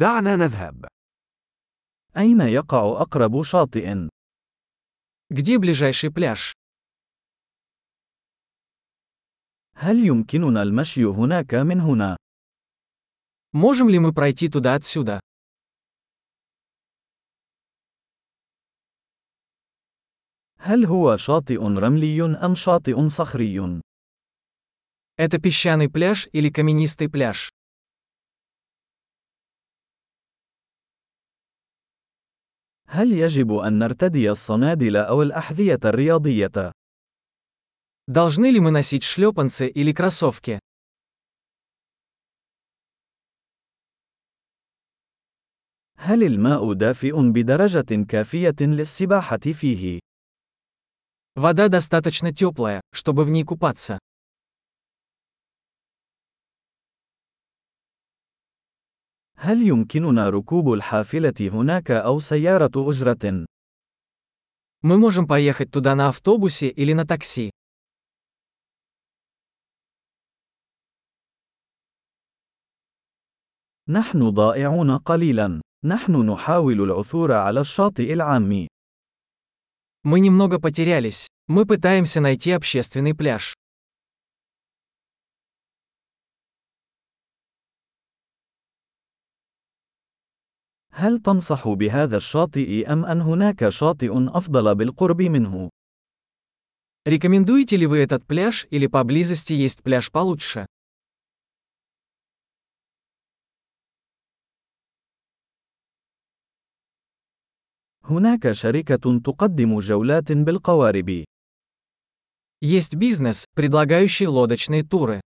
دعنا نذهب. أين يقع أقرب شاطئ؟ Где ближайший пляж? هل يمكننا المشي هناك من هنا؟ Можем ли мы пройти туда отсюда? هل هو شاطئ رملي أم شاطئ صخري؟ Это песчаный пляж или каменистый пляж? هل يجب أن نرتدي الصنادل أو الأحذية الرياضية؟ Должны ли мы носить шлепанцы или кроссовки? هل الماء دافئ بدرجة كافية للسباحة فيه؟ Вода достаточно теплая, чтобы в ней купаться. هل يمكننا ركوب الحافلة هناك أو سيارة أجرة؟ Мы можем поехать туда на автобусе или на такси. نحن ضائعون قليلا. نحن نحاول العثور على الشاطئ العام. Мы немного потерялись. Мы пытаемся найти общественный пляж. هل تنصح بهذا الشاطئ أم أن هناك شاطئ أفضل بالقرب منه؟ Рекомендуете ли вы этот пляж или поблизости есть пляж получше? هناك شركة تقدم جولات بالقوارب. Есть бизнес, предлагающий лодочные туры.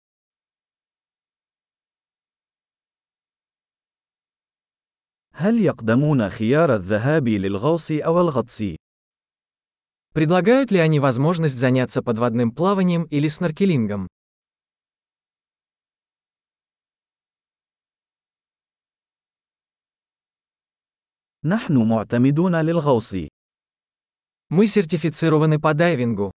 هل يقدمون خيار الذهاب للغوص أو الغطس؟ Предлагают ли они возможность заняться подводным плаванием или сноркелингом? نحن معتمدون للغوص. Мы сертифицированы по дайвингу.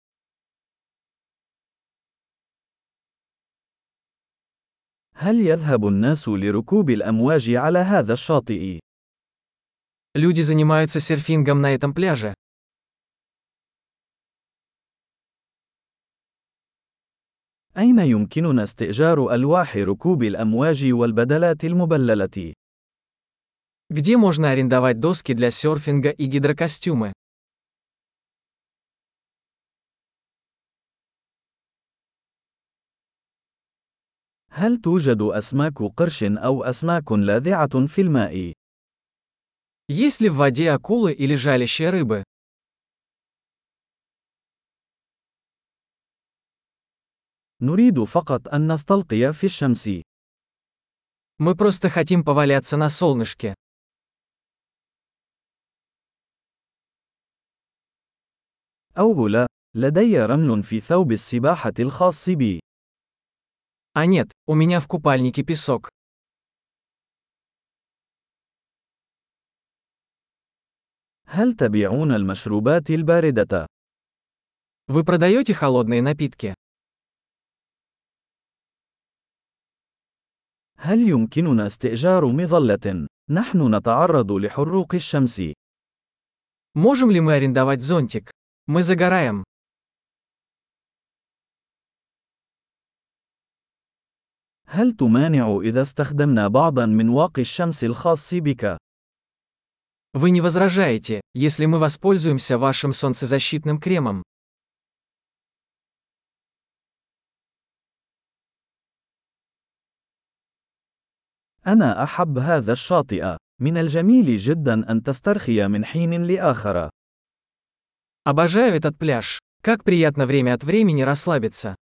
هل يذهب الناس لركوب الأمواج على هذا الشاطئ؟ Люди занимаются серфингом на этом пляже. أين يمكننا استئجار ألواح ركوب الأمواج والبدلات المبللة؟ Где можно арендовать доски для серфинга и гидрокостюмы? هل توجد أسماك قرش أو أسماك لاذعة في الماء؟ Есть ли в воде акулы или жалящие рыбы? نريد فقط أن نستلقي في الشمس. Мы просто хотим поваляться на солнышке. أوه لا، لدي رمل في ثوب السباحة الخاص بي. А нет, у меня в купальнике песок. هل تبيعون المشروبات الباردة؟ Вы продаете холодные напитки? هل يمكننا استئجار مظلة؟ نحن نتعرض لحروق الشمس. Можем ли мы арендовать зонтик? Мы загораем. هل تمانع إذا استخدمنا بعضا من واقي الشمس الخاص بك؟ Вы не возражаете, если мы воспользуемся вашим солнцезащитным кремом? أنا أحب هذا الشاطئ. من الجميل جدا أن تسترخي من حين لآخر. Обожаю этот пляж. Как приятно время от времени расслабиться.